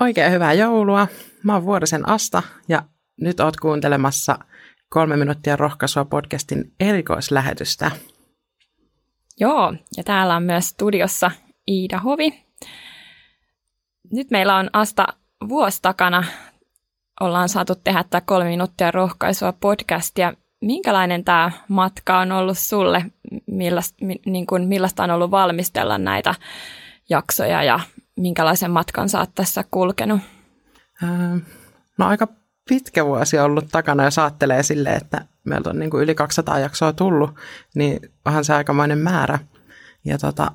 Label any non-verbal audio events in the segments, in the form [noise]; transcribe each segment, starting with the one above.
Oikein hyvää joulua. Mä oon Vuorisen Asta ja nyt oot kuuntelemassa kolme minuuttia rohkaisua podcastin erikoislähetystä. Joo, ja täällä on myös studiossa Iida Hovi. Nyt meillä on Asta vuosi takana. Ollaan saatu tehdä tämä kolme minuuttia rohkaisua podcastia. Minkälainen tämä matka on ollut sulle? Millaista, niin kuin, millaista on ollut valmistella näitä jaksoja ja minkälaisen matkan sä oot tässä kulkenut? no aika pitkä vuosi ollut takana ja saattelee sille, että meiltä on niin kuin yli 200 jaksoa tullut, niin onhan se aikamoinen määrä. Ja tota,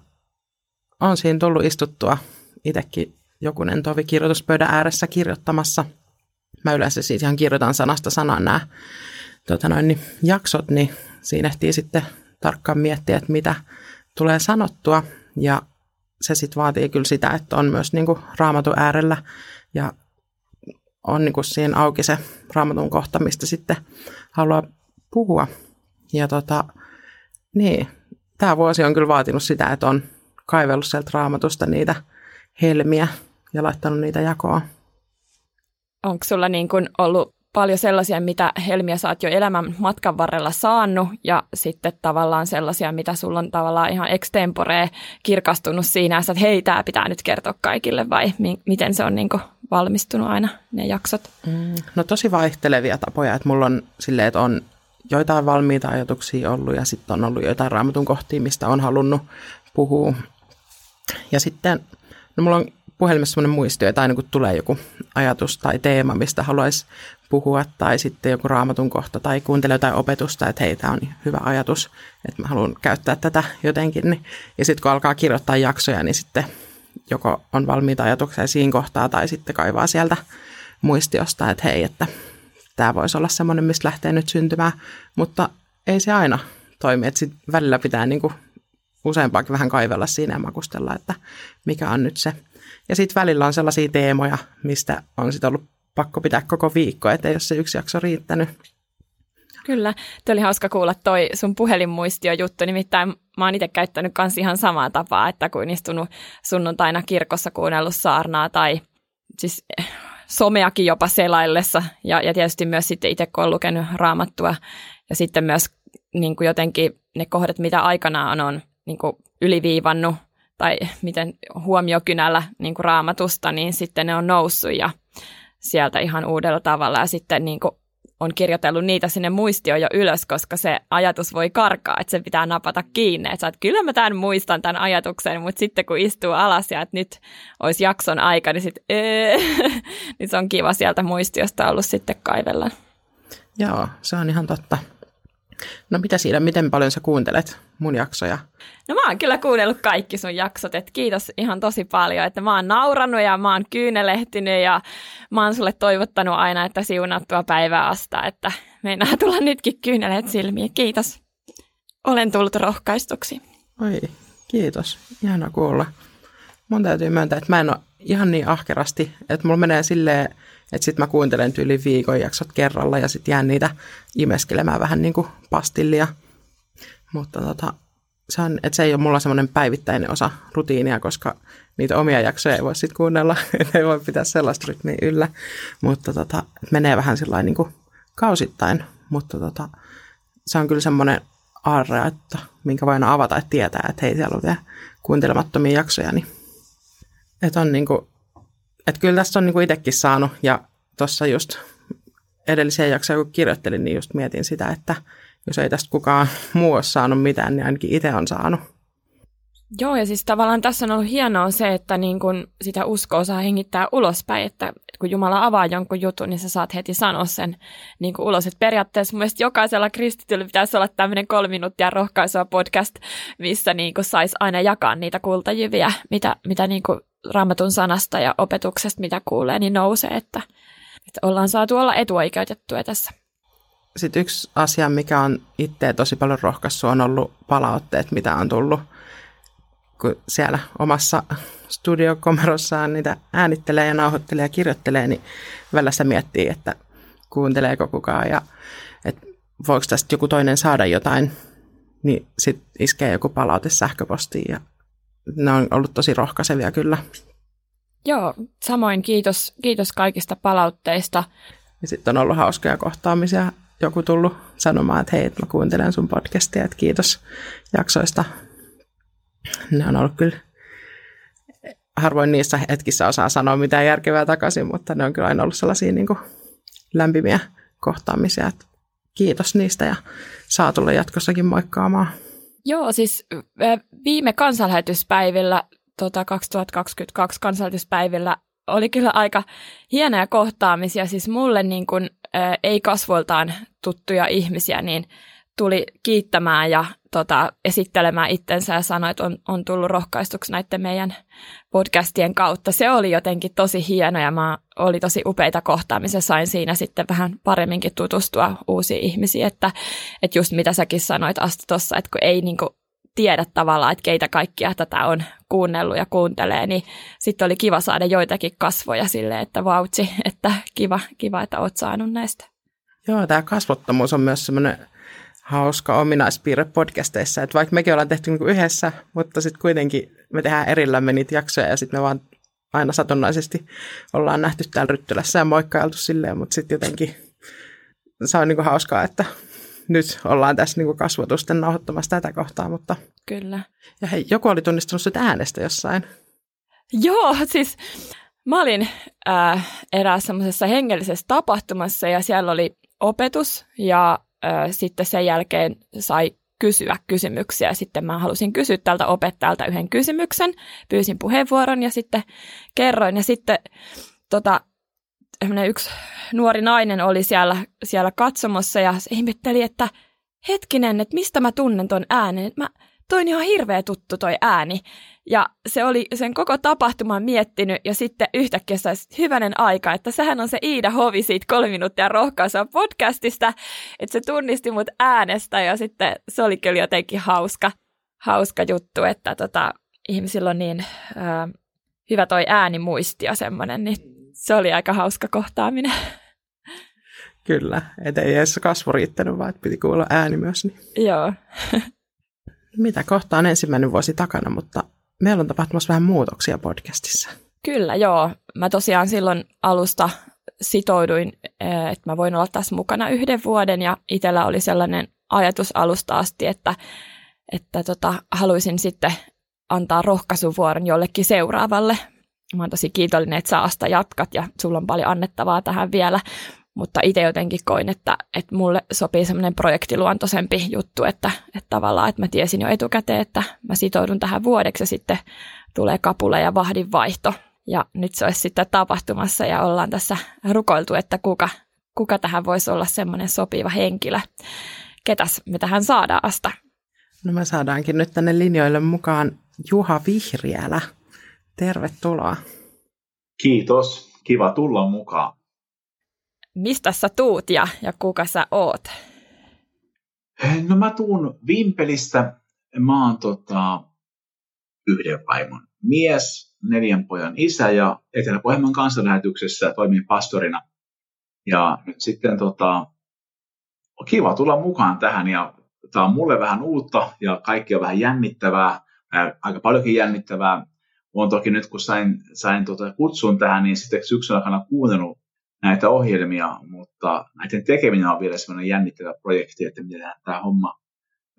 on siinä tullut istuttua itsekin jokunen tovi kirjoituspöydän ääressä kirjoittamassa. Mä yleensä siis ihan kirjoitan sanasta sanaan nämä tota noin, niin jaksot, niin siinä ehtii sitten tarkkaan miettiä, että mitä tulee sanottua. Ja se sitten vaatii kyllä sitä, että on myös niin kuin raamatun äärellä ja on niin kuin siinä auki se raamatun kohta, mistä sitten haluaa puhua. Ja tota, niin, tämä vuosi on kyllä vaatinut sitä, että on kaivellut sieltä raamatusta niitä helmiä ja laittanut niitä jakoa. Onko sulla niin kuin ollut paljon sellaisia, mitä helmiä sä oot jo elämän matkan varrella saanut ja sitten tavallaan sellaisia, mitä sulla on tavallaan ihan extempore kirkastunut siinä, että hei, tämä pitää nyt kertoa kaikille vai mi- miten se on niin valmistunut aina ne jaksot? Mm, no tosi vaihtelevia tapoja, että mulla on silleen, että on joitain valmiita ajatuksia ollut ja sitten on ollut joitain raamatun kohtia, mistä on halunnut puhua. Ja sitten, no mulla on puhelimessa sellainen muistio, että aina kun tulee joku ajatus tai teema, mistä haluaisi puhua, tai sitten joku raamatun kohta, tai kuuntelee jotain opetusta, että hei, tämä on hyvä ajatus, että mä haluan käyttää tätä jotenkin. Niin, ja sitten kun alkaa kirjoittaa jaksoja, niin sitten joko on valmiita ajatuksia siinä kohtaa, tai sitten kaivaa sieltä muistiosta, että hei, että tämä voisi olla semmoinen, mistä lähtee nyt syntymään, mutta ei se aina toimi, että sitten välillä pitää niin kuin useampaakin vähän kaivella siinä ja makustella, että mikä on nyt se ja sitten välillä on sellaisia teemoja, mistä on sitten ollut pakko pitää koko viikko, että ei ole se yksi jakso riittänyt. Kyllä, Tuo oli hauska kuulla toi sun puhelinmuistio-juttu, nimittäin mä oon itse käyttänyt kans ihan samaa tapaa, että kun istunut sunnuntaina kirkossa kuunnellut saarnaa tai siis eh, someakin jopa selaillessa. Ja, ja tietysti myös sitten itse kun on lukenut raamattua ja sitten myös niin kuin jotenkin ne kohdat, mitä aikanaan on niin kuin yliviivannut tai miten huomiokynällä niin kuin raamatusta, niin sitten ne on noussut ja sieltä ihan uudella tavalla ja sitten niin kuin on kirjoitellut niitä sinne muistioon jo ylös, koska se ajatus voi karkaa, että se pitää napata kiinni. Että sä et, kyllä mä tämän muistan tämän ajatuksen, mutta sitten kun istuu alas ja että nyt olisi jakson aika, niin, sit, ee, [laughs] niin se on kiva sieltä muistiosta ollut sitten kaivella. Joo, se on ihan totta. No mitä siinä, miten paljon sä kuuntelet mun jaksoja? No mä oon kyllä kuunnellut kaikki sun jaksot, että kiitos ihan tosi paljon, että mä oon naurannut ja mä oon kyynelehtinyt ja mä oon sulle toivottanut aina, että siunattua päivää asta, että meinaa tulla nytkin kyyneleet silmiin. Kiitos. Olen tullut rohkaistuksi. Oi, kiitos. Ihana kuulla. Mun täytyy myöntää, että mä en ole ihan niin ahkerasti, että mulla menee silleen, että sitten mä kuuntelen tyyli viikon jaksot kerralla ja sitten jään niitä imeskelemään vähän niin kuin pastillia. Mutta tota, se, on, että se ei ole mulla semmoinen päivittäinen osa rutiinia, koska niitä omia jaksoja ei voi sitten kuunnella, [laughs] että ei voi pitää sellaista rytmiä yllä. Mutta tota, menee vähän sillä niin kuin kausittain, mutta tota, se on kyllä semmoinen aarre, että minkä voin avata, että tietää, että hei, siellä on vielä kuuntelemattomia jaksoja, niin että on niin kuin, että kyllä tästä on niin kuin itsekin saanut ja tuossa just edellisiä jaksoja kun kirjoittelin, niin just mietin sitä, että jos ei tästä kukaan muu ole saanut mitään, niin ainakin itse on saanut. Joo, ja siis tavallaan tässä on ollut hienoa se, että niin kun sitä uskoa saa hengittää ulospäin, että kun Jumala avaa jonkun jutun, niin sä saat heti sanoa sen niin ulos. Että periaatteessa mun jokaisella kristityllä pitäisi olla tämmöinen kolme minuuttia rohkaisua podcast, missä niin saisi aina jakaa niitä kultajyviä, mitä, mitä niin raamatun sanasta ja opetuksesta, mitä kuulee, niin nousee, että, että ollaan saatu olla etuoikeutettuja tässä. Sitten yksi asia, mikä on itse tosi paljon rohkaissut, on ollut palautteet, mitä on tullut, kun siellä omassa studiokomerossaan niitä äänittelee ja nauhoittelee ja kirjoittelee, niin välillä sitä miettii, että kuunteleeko kukaan ja että voiko tästä joku toinen saada jotain, niin sitten iskee joku palaute sähköpostiin ja ne on ollut tosi rohkaisevia kyllä. Joo, samoin kiitos, kiitos kaikista palautteista. Ja sitten on ollut hauskoja kohtaamisia. Joku tullut sanomaan, että hei, mä kuuntelen sun podcastia, että kiitos jaksoista. Ne on ollut kyllä, harvoin niissä hetkissä osaa sanoa mitään järkevää takaisin, mutta ne on kyllä aina ollut sellaisia niin kuin lämpimiä kohtaamisia. Että kiitos niistä ja saa tulla jatkossakin moikkaamaan. Joo, siis viime kansanlähetyspäivillä, tota 2022 kansanlähetyspäivillä oli kyllä aika hienoja kohtaamisia. Siis mulle niin kuin, ä, ei kasvoiltaan tuttuja ihmisiä, niin tuli kiittämään ja tota, esittelemään itsensä ja sanoi, että on, on tullut rohkaistuksi näiden meidän podcastien kautta. Se oli jotenkin tosi hieno ja mä oli tosi upeita kohtaamisia. Sain siinä sitten vähän paremminkin tutustua uusiin ihmisiin, että, että just mitä säkin sanoit Asta tuossa, että kun ei niin kuin tiedä tavallaan, että keitä kaikkia tätä on kuunnellut ja kuuntelee, niin sitten oli kiva saada joitakin kasvoja sille, että vautsi, että kiva, kiva, että oot saanut näistä. Joo, tämä kasvottomuus on myös semmoinen hauska ominaispiirre podcasteissa, että vaikka mekin ollaan tehty niinku yhdessä, mutta sitten kuitenkin me tehdään erillämme niitä jaksoja ja sitten me vaan aina satunnaisesti ollaan nähty täällä Ryttylässä ja moikkailtu silleen, mutta sitten jotenkin se on niinku hauskaa, että nyt ollaan tässä niinku kasvotusten nauhoittamassa tätä kohtaa, mutta... Kyllä. Ja hei, joku oli tunnistanut sitä äänestä jossain. Joo, siis mä olin äh, eräässä semmoisessa hengellisessä tapahtumassa ja siellä oli opetus ja sitten sen jälkeen sai kysyä kysymyksiä. Sitten mä halusin kysyä tältä opettajalta yhden kysymyksen, pyysin puheenvuoron ja sitten kerroin. Ja sitten tota, yksi nuori nainen oli siellä, siellä katsomassa ja ihmetteli, että hetkinen, että mistä mä tunnen ton äänen. Mä, toi on ihan hirveä tuttu toi ääni. Ja se oli sen koko tapahtuman miettinyt ja sitten yhtäkkiä saisi hyvänen aika, että sehän on se Iida Hovi siitä kolme minuuttia rohkaisua podcastista, että se tunnisti mut äänestä ja sitten se oli kyllä jotenkin hauska, hauska juttu, että tota, ihmisillä on niin ö, hyvä toi äänimuisti ja semmoinen, niin se oli aika hauska kohtaaminen. Kyllä, et ei edes kasvu riittänyt, vaan piti kuulla ääni myös. Niin. Joo. Mitä kohta on ensimmäinen vuosi takana, mutta meillä on tapahtumassa vähän muutoksia podcastissa. Kyllä, joo. Mä tosiaan silloin alusta sitouduin, eh, että mä voin olla tässä mukana yhden vuoden ja itsellä oli sellainen ajatus alusta asti, että, että tota, haluaisin sitten antaa rohkaisuvuoron jollekin seuraavalle. Mä oon tosi kiitollinen, että sä Asta jatkat ja sulla on paljon annettavaa tähän vielä, mutta itse jotenkin koin, että, että mulle sopii semmoinen projektiluontoisempi juttu, että, että tavallaan, että mä tiesin jo etukäteen, että mä sitoudun tähän vuodeksi ja sitten tulee kapula ja vahdin vaihto. Ja nyt se olisi sitten tapahtumassa ja ollaan tässä rukoiltu, että kuka, kuka tähän voisi olla semmoinen sopiva henkilö. Ketäs me tähän saadaan, Asta? No me saadaankin nyt tänne linjoille mukaan Juha Vihriälä. Tervetuloa. Kiitos. Kiva tulla mukaan mistä sä tuut ja, ja kuka sä oot? No mä tuun Vimpelistä. Mä oon tota, yhden vaimon mies, neljän pojan isä ja Etelä-Pohjanmaan kansanlähetyksessä toimin pastorina. Ja nyt sitten tota, on kiva tulla mukaan tähän ja tämä on mulle vähän uutta ja kaikki on vähän jännittävää, aika paljonkin jännittävää. Olen toki nyt, kun sain, sain tota kutsun tähän, niin sitten syksyn aikana kuunnellut näitä ohjelmia, mutta näiden tekeminen on vielä sellainen jännittävä projekti, että miten tämä homma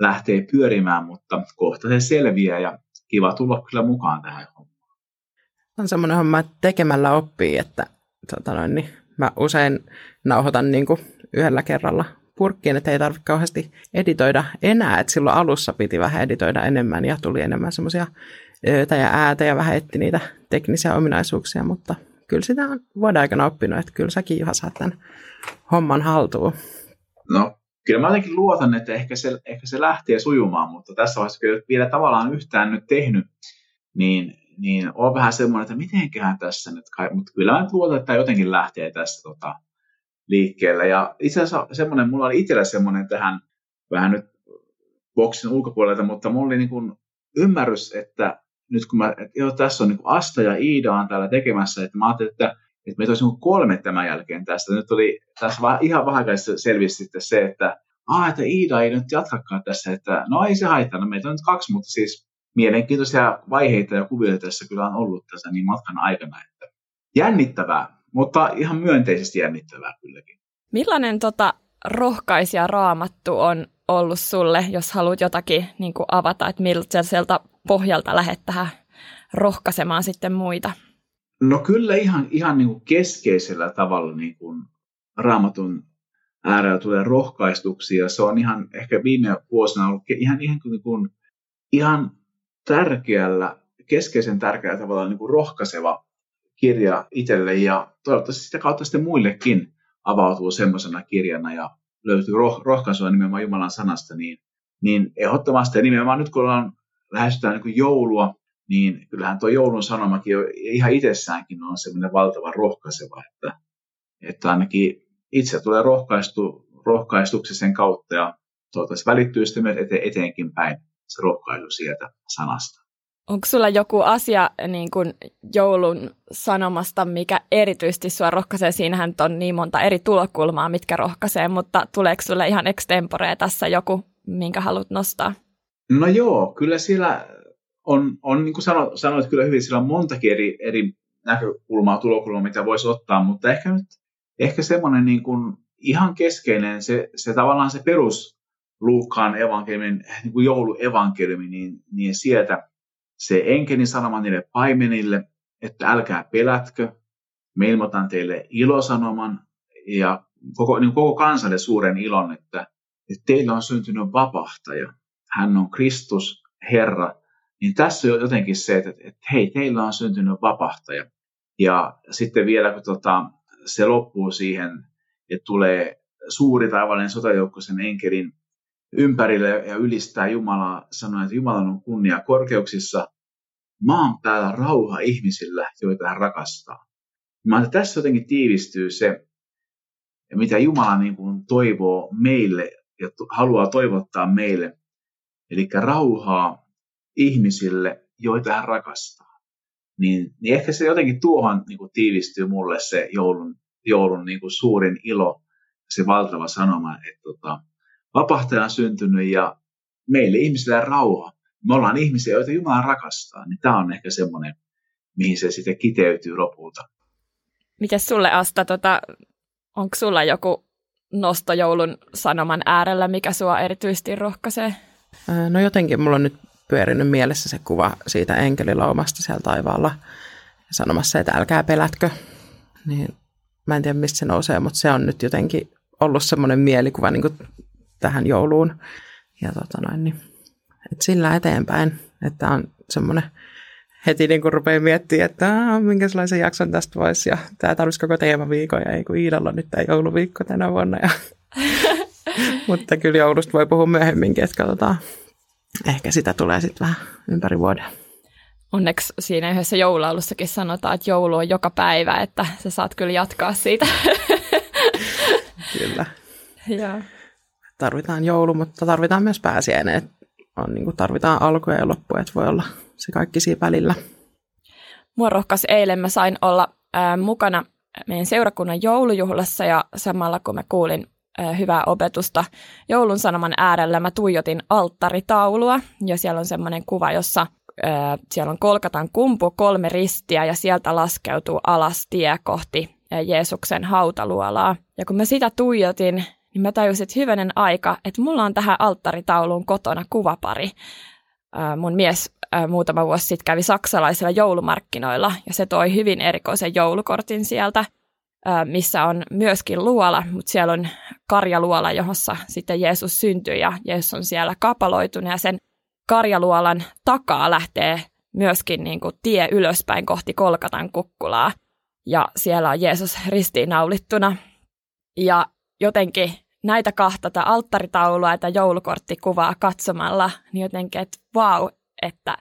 lähtee pyörimään, mutta kohta se selviää ja kiva tulla kyllä mukaan tähän hommaan. On semmoinen homma, että tekemällä oppii, että tota noin, niin mä usein nauhoitan niin kuin yhdellä kerralla purkkiin, että ei tarvitse kauheasti editoida enää, että silloin alussa piti vähän editoida enemmän ja tuli enemmän semmoisia öötä ja äätä ja vähän etti niitä teknisiä ominaisuuksia, mutta kyllä sitä on vuoden aikana oppinut, että kyllä säkin Juha saat tämän homman haltuun. No, kyllä mä jotenkin luotan, että ehkä se, ehkä se lähtee sujumaan, mutta tässä vaiheessa, kun vielä tavallaan yhtään nyt tehnyt, niin, niin on vähän semmoinen, että mitenköhän tässä nyt kai, mutta kyllä mä luotan, että jotenkin lähtee tästä tota, liikkeelle. Ja itse asiassa semmoinen, mulla oli itsellä semmoinen tähän vähän nyt boksin ulkopuolelta, mutta mulla oli niin kuin ymmärrys, että nyt kun mä, että joo, tässä on niin Asta ja Iida on täällä tekemässä, että mä ajattelin, että, että meitä olisi niin kolme tämän jälkeen tästä. Nyt oli tässä vaan, ihan vähän selvisi sitten se, että ah, että Iida ei nyt jatkakaan tässä, että no ei se haittaa, no meitä on nyt kaksi, mutta siis mielenkiintoisia vaiheita ja kuvioita tässä kyllä on ollut tässä niin matkan aikana, että jännittävää, mutta ihan myönteisesti jännittävää kylläkin. Millainen tota, rohkaisija raamattu on ollut sulle, jos haluat jotakin niin kuin avata, että miltä pohjalta lähdet tähän rohkaisemaan sitten muita? No kyllä ihan, ihan niin kuin keskeisellä tavalla niin kuin raamatun äärellä tulee rohkaistuksi ja se on ihan ehkä viime vuosina ollut ihan, ihan, niin kuin, ihan tärkeällä, keskeisen tärkeällä tavalla niin kuin rohkaiseva kirja itselle ja toivottavasti sitä kautta sitten muillekin avautuu semmoisena kirjana ja löytyy roh- rohkaisua nimenomaan Jumalan sanasta, niin, niin ehdottomasti ja nimenomaan nyt kun ollaan, lähestytään niin joulua, niin kyllähän tuo joulun sanomakin jo ihan itsessäänkin on semmoinen valtava rohkaiseva, että, että ainakin itse tulee rohkaistu, rohkaistuksi sen kautta ja toivottavasti välittyy sitten myös ete, eteenkin päin se rohkaisu sieltä sanasta. Onko sulla joku asia niin kuin joulun sanomasta, mikä erityisesti sua rohkaisee? Siinähän on niin monta eri tulokulmaa, mitkä rohkaisee, mutta tuleeko sulle ihan extemporea tässä joku, minkä haluat nostaa? No joo, kyllä siellä on, on niin kuin sanoit, sanoit kyllä hyvin, siellä on montakin eri, eri näkökulmaa, tulokulmaa, mitä voisi ottaa, mutta ehkä nyt ehkä semmoinen niin kuin ihan keskeinen, se, se tavallaan se perus Luukkaan evankeliumin, niin kuin jouluevankeliumi, niin, niin sieltä se enkelin sanoma niille paimenille, että älkää pelätkö, me ilmoitan teille ilosanoman ja koko, niin koko kansalle suuren ilon, että, että teillä on syntynyt vapahtaja. Hän on Kristus, Herra. Niin tässä on jotenkin se, että, että hei, teillä on syntynyt vapahtaja. Ja sitten vielä, kun tota, se loppuu siihen, että tulee suuri taivallinen sotajoukko sen enkelin ympärille ja ylistää Jumalaa, sanoo, että Jumala on kunnia korkeuksissa, maan päällä rauha ihmisillä, joita hän rakastaa. Mä että tässä jotenkin tiivistyy se, mitä Jumala niin kuin toivoo meille ja haluaa toivottaa meille. Eli rauhaa ihmisille, joita hän rakastaa. Niin, niin ehkä se jotenkin tuohon niin kuin tiivistyy mulle se joulun, joulun niin kuin suurin ilo, se valtava sanoma, että tota, vapahtaja on syntynyt ja meille ihmisille rauha. Me ollaan ihmisiä, joita Jumala rakastaa, niin tämä on ehkä semmoinen, mihin se sitten kiteytyy lopulta. Miten sulle Asta, tota, onko sulla joku nosto joulun sanoman äärellä, mikä sua erityisesti rohkaisee? No jotenkin mulla on nyt pyörinyt mielessä se kuva siitä enkelilaumasta siellä taivaalla sanomassa, että älkää pelätkö. Niin mä en tiedä, mistä se nousee, mutta se on nyt jotenkin ollut semmoinen mielikuva niin kuin tähän jouluun. Ja tota noin, niin, että sillä eteenpäin, että on semmoinen heti niin kuin rupeaa miettimään, että minkälaisen jakson tästä voisi, ja tämä tarvitsisi koko teemaviikon, ja ei kun Iidalla nyt tämä jouluviikko tänä vuonna. Ja [laughs] [laughs] mutta kyllä joulusta voi puhua myöhemminkin, että katsotaan. Ehkä sitä tulee sitten vähän ympäri vuoden. Onneksi siinä yhdessä joululaulussakin sanotaan, että joulu on joka päivä, että sä saat kyllä jatkaa siitä. [laughs] kyllä. Ja. Tarvitaan joulu, mutta tarvitaan myös pääsiäinen. On, niin kuin tarvitaan alkuja ja loppuja, että voi olla se kaikki siinä välillä. Mua rohkas eilen, mä sain olla ää, mukana meidän seurakunnan joulujuhlassa ja samalla kun mä kuulin hyvää opetusta joulun sanoman äärellä. Mä tuijotin alttaritaulua ja siellä on semmoinen kuva, jossa siellä on kolkatan kumpu, kolme ristiä ja sieltä laskeutuu alas tie kohti Jeesuksen hautaluolaa. Ja kun mä sitä tuijotin, niin mä tajusin, että hyvänen aika, että mulla on tähän alttaritauluun kotona kuvapari. Mun mies muutama vuosi sitten kävi saksalaisilla joulumarkkinoilla ja se toi hyvin erikoisen joulukortin sieltä – missä on myöskin luola, mutta siellä on karjaluola, jossa sitten Jeesus syntyi ja Jeesus on siellä kapaloitunut ja sen karjaluolan takaa lähtee myöskin niin kuin tie ylöspäin kohti Kolkatan kukkulaa. Ja siellä on Jeesus ristiinnaulittuna. Ja jotenkin näitä kahta, tätä alttaritaulua ja joulukorttikuvaa katsomalla, niin jotenkin, että vau, että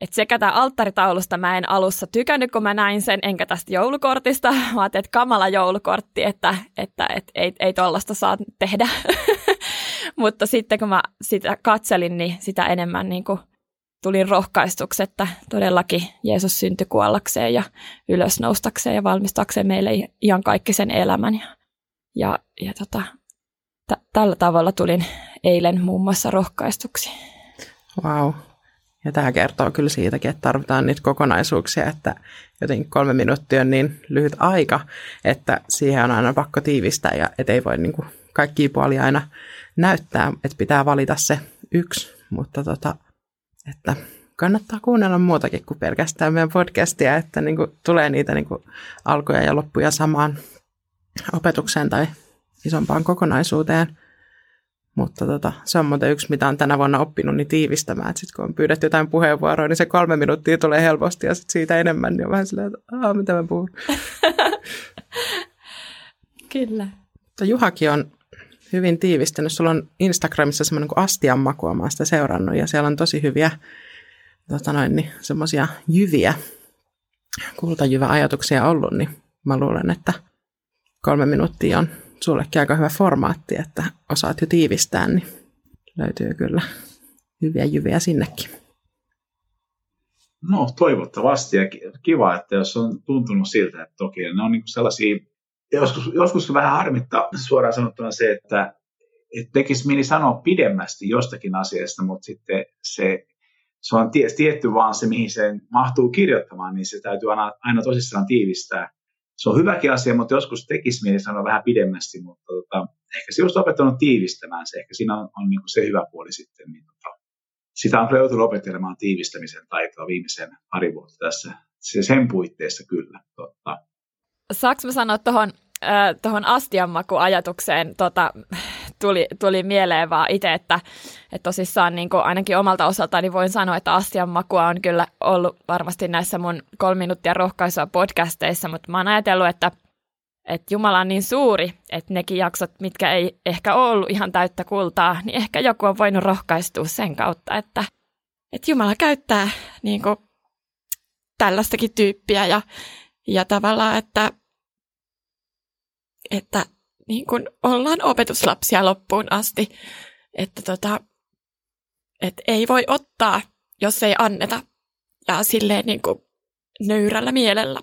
et sekä tämä alttaritaulusta mä en alussa tykännyt, kun mä näin sen, enkä tästä joulukortista, [laughs] vaan että kamala joulukortti, että, että et, ei, ei tuollaista saa tehdä. [laughs] Mutta sitten kun mä sitä katselin, niin sitä enemmän niin kuin tulin rohkaistuksi, että todellakin Jeesus syntyi kuollakseen ja ylösnoustakseen ja valmistakseen meille ihan kaikki sen elämän. Ja, ja, ja tota, t- tällä tavalla tulin eilen muun muassa rohkaistuksi. Wow. Ja tämä kertoo kyllä siitäkin, että tarvitaan niitä kokonaisuuksia, että jotenkin kolme minuuttia on niin lyhyt aika, että siihen on aina pakko tiivistää ja et ei voi niin kuin kaikkia puolia aina näyttää, että pitää valita se yksi, mutta tota, että kannattaa kuunnella muutakin kuin pelkästään meidän podcastia, että niin kuin tulee niitä niin kuin alkuja ja loppuja samaan opetukseen tai isompaan kokonaisuuteen. Mutta tota, se on muuten yksi, mitä on tänä vuonna oppinut, niin tiivistämään. Että sitten kun on pyydetty jotain puheenvuoroa, niin se kolme minuuttia tulee helposti ja sitten siitä enemmän, niin on vähän silleen, että mitä mä puhun. [laughs] Kyllä. Mutta Juhakin on hyvin tiivistänyt. Sulla on Instagramissa semmoinen kuin astian makua, mä sitä seurannut, ja siellä on tosi hyviä tota noin, niin, semmoisia jyviä, kultajyvä ajatuksia ollut, niin mä luulen, että kolme minuuttia on sullekin aika hyvä formaatti, että osaat jo tiivistää, niin löytyy kyllä hyviä jyviä sinnekin. No toivottavasti ja kiva, että jos on tuntunut siltä, että toki ne on niin sellaisia, joskus, joskus vähän harmittaa suoraan sanottuna se, että, että tekisi mieli sanoa pidemmästi jostakin asiasta, mutta sitten se, se on tietty vaan se, mihin se mahtuu kirjoittamaan, niin se täytyy aina, aina tosissaan tiivistää se on hyväkin asia, mutta joskus tekisi mieli sanoa vähän pidemmästi, mutta tota, ehkä se just opettanut tiivistämään se, ehkä siinä on, on niin se hyvä puoli sitten. Niin tota, sitä on joutunut opettelemaan tiivistämisen taitoa viimeisen pari vuotta tässä, se sen puitteissa kyllä. Totta. Saanko mä sanoa tuohon tuohon astianmakuajatukseen tota, tuli, tuli mieleen vaan itse, että, että tosissaan niin kuin ainakin omalta osaltani voin sanoa, että astianmakua on kyllä ollut varmasti näissä mun kolme minuuttia rohkaisua podcasteissa, mutta mä oon ajatellut, että, että Jumala on niin suuri, että nekin jaksot, mitkä ei ehkä ollut ihan täyttä kultaa, niin ehkä joku on voinut rohkaistua sen kautta, että, että Jumala käyttää niin kuin tällaistakin tyyppiä ja, ja tavallaan, että että niin kuin ollaan opetuslapsia loppuun asti. Että tota, et ei voi ottaa, jos ei anneta. Ja silleen niin kuin nöyrällä mielellä.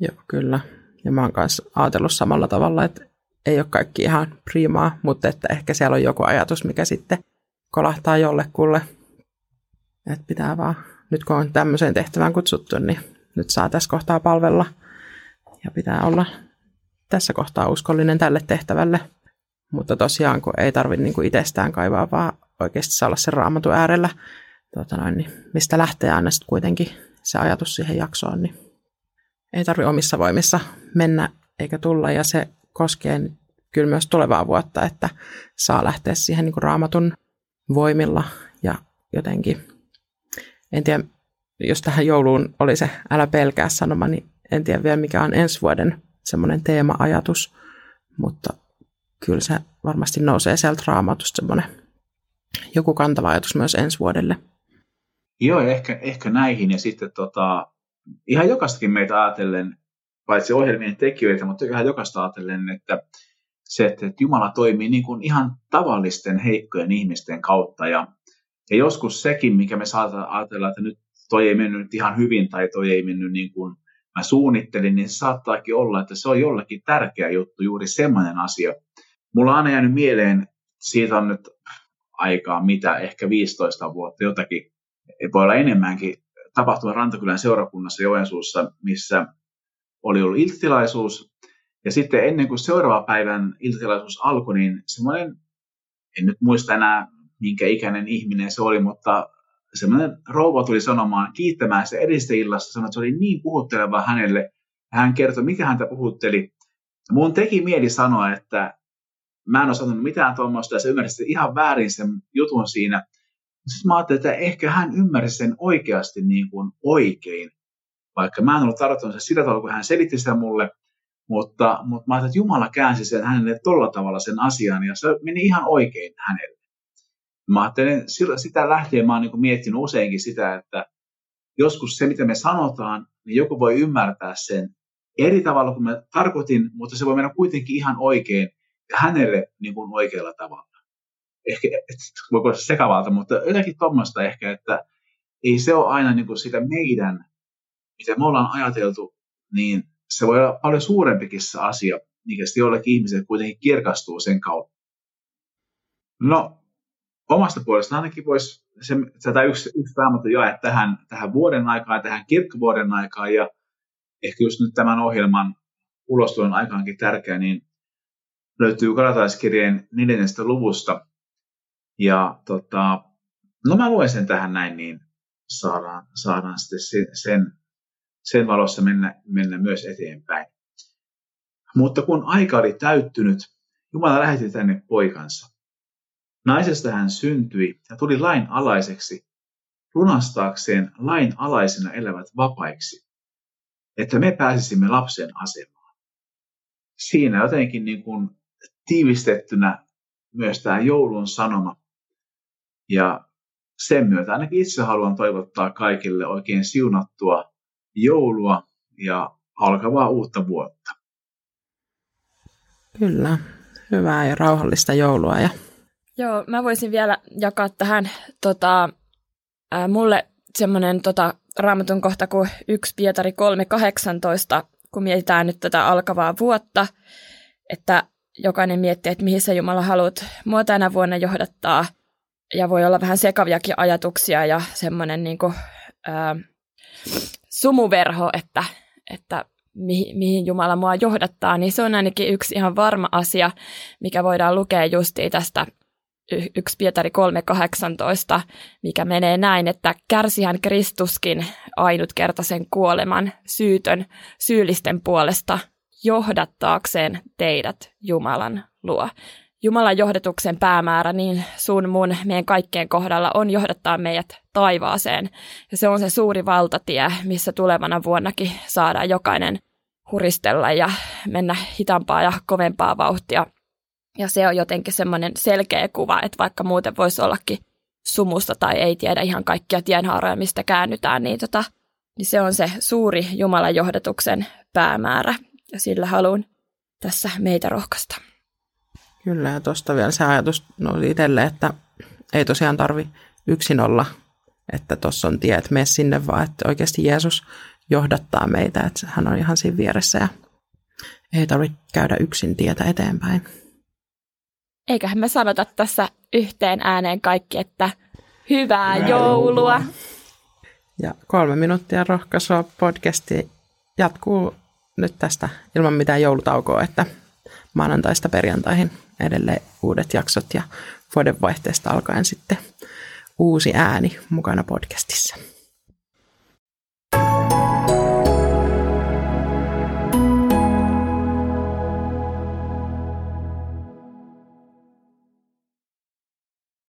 Joo, kyllä. Ja mä oon kanssa ajatellut samalla tavalla, että ei ole kaikki ihan primaa, mutta että ehkä siellä on joku ajatus, mikä sitten kolahtaa jollekulle. Että pitää vaan, nyt kun on tämmöiseen tehtävään kutsuttu, niin nyt saa tässä kohtaa palvella ja pitää olla tässä kohtaa uskollinen tälle tehtävälle. Mutta tosiaan, kun ei tarvitse niin itsestään kaivaa, vaan oikeasti saa olla sen raamatun äärellä, tuota noin, niin mistä lähtee aina sitten kuitenkin se ajatus siihen jaksoon, niin ei tarvitse omissa voimissa mennä eikä tulla, ja se koskee kyllä myös tulevaa vuotta, että saa lähteä siihen niin raamatun voimilla ja jotenkin, en tiedä, jos tähän jouluun oli se älä pelkää sanoma, niin en tiedä vielä mikä on ensi vuoden semmoinen teema-ajatus, mutta kyllä se varmasti nousee sieltä raamatusta semmoinen joku kantava ajatus myös ensi vuodelle. Joo, ehkä, ehkä näihin ja sitten tota, ihan jokastakin meitä ajatellen, paitsi ohjelmien tekijöitä, mutta ihan jokaista ajatellen, että se, että Jumala toimii niin kuin ihan tavallisten heikkojen ihmisten kautta ja, ja joskus sekin, mikä me saattaa ajatella, että nyt toi ei mennyt ihan hyvin tai toi ei mennyt niin kuin mä suunnittelin, niin saattaakin olla, että se on jollekin tärkeä juttu, juuri semmoinen asia. Mulla on jäänyt mieleen, siitä on nyt aikaa mitä, ehkä 15 vuotta jotakin, voi olla enemmänkin, tapahtuma Rantakylän seurakunnassa Joensuussa, missä oli ollut iltilaisuus. Ja sitten ennen kuin seuraava päivän iltilaisuus alkoi, niin semmoinen, en nyt muista enää minkä ikäinen ihminen se oli, mutta semmoinen rouva tuli sanomaan, kiittämään se edellisestä illasta, sanoi, että se oli niin puhutteleva hänelle. Hän kertoi, mikä häntä puhutteli. Mun teki mieli sanoa, että mä en ole sanonut mitään tuommoista, ja se ymmärsi ihan väärin sen jutun siinä. Sitten mä ajattelin, että ehkä hän ymmärsi sen oikeasti niin kuin oikein, vaikka mä en ollut tarkoittanut sen sillä tavalla, kun hän selitti sitä mulle, mutta, mutta mä ajattelin, että Jumala käänsi sen hänelle tolla tavalla sen asian, ja se meni ihan oikein hänelle. Mä ajattelen, sitä lähtien mä oon niin miettinyt useinkin sitä, että joskus se, mitä me sanotaan, niin joku voi ymmärtää sen eri tavalla kuin mä tarkoitin, mutta se voi mennä kuitenkin ihan oikein ja hänelle niin kuin oikealla tavalla. Ehkä voiko olla sekavalta, mutta jotenkin tuommoista ehkä, että ei se ole aina niin kuin sitä meidän, mitä me ollaan ajateltu, niin se voi olla paljon suurempikin se asia, mikä sitten jollekin ihmiselle kuitenkin kirkastuu sen kautta. No, omasta puolesta ainakin voisi se, tätä yksi, yksi raamattu jae tähän, tähän vuoden aikaan, tähän kirkkovuoden aikaan ja ehkä just nyt tämän ohjelman ulostulon aikaankin tärkeä, niin löytyy Galataiskirjeen neljännestä luvusta. Ja tota, no mä luen sen tähän näin, niin saadaan, saadaan sitten sen, sen, sen valossa mennä, mennä myös eteenpäin. Mutta kun aika oli täyttynyt, Jumala lähetti tänne poikansa. Naisesta hän syntyi ja tuli lain alaiseksi, lunastaakseen lain alaisena elävät vapaiksi, että me pääsisimme lapsen asemaan. Siinä jotenkin niin kuin tiivistettynä myös tämä joulun sanoma. Ja sen myötä ainakin itse haluan toivottaa kaikille oikein siunattua joulua ja alkavaa uutta vuotta. Kyllä, hyvää ja rauhallista joulua ja Joo, mä voisin vielä jakaa tähän tota, ää, mulle semmoinen tota, raamatun kohta kuin 1 Pietari 3.18, kun mietitään nyt tätä alkavaa vuotta, että jokainen miettii, että mihin sä Jumala haluat mua tänä vuonna johdattaa, ja voi olla vähän sekaviakin ajatuksia ja semmoinen niin kuin, ää, sumuverho, että, että mihin, mihin Jumala mua johdattaa, niin se on ainakin yksi ihan varma asia, mikä voidaan lukea justiin tästä 1 Pietari 3.18, mikä menee näin, että kärsihän Kristuskin ainutkertaisen kuoleman syytön syyllisten puolesta johdattaakseen teidät Jumalan luo. Jumalan johdatuksen päämäärä niin sun, mun, meidän kaikkien kohdalla on johdattaa meidät taivaaseen. Ja se on se suuri valtatie, missä tulevana vuonnakin saadaan jokainen huristella ja mennä hitaampaa ja kovempaa vauhtia ja se on jotenkin semmoinen selkeä kuva, että vaikka muuten voisi ollakin sumusta tai ei tiedä ihan kaikkia tienhaaroja, mistä käännytään, niin, tota, niin se on se suuri Jumalan johdatuksen päämäärä. Ja sillä haluan tässä meitä rohkaista. Kyllä, ja tuosta vielä se ajatus nousi itselle, että ei tosiaan tarvi yksin olla, että tuossa on tie, että mene sinne, vaan että oikeasti Jeesus johdattaa meitä, että hän on ihan siinä vieressä ja ei tarvitse käydä yksin tietä eteenpäin. Eiköhän me sanota tässä yhteen ääneen kaikki, että hyvää Hyvää joulua. Ja kolme minuuttia rohkaisua podcasti jatkuu nyt tästä ilman mitään joulutaukoa, että maanantaista perjantaihin edelleen uudet jaksot ja vuodenvaihteesta alkaen sitten uusi ääni mukana podcastissa.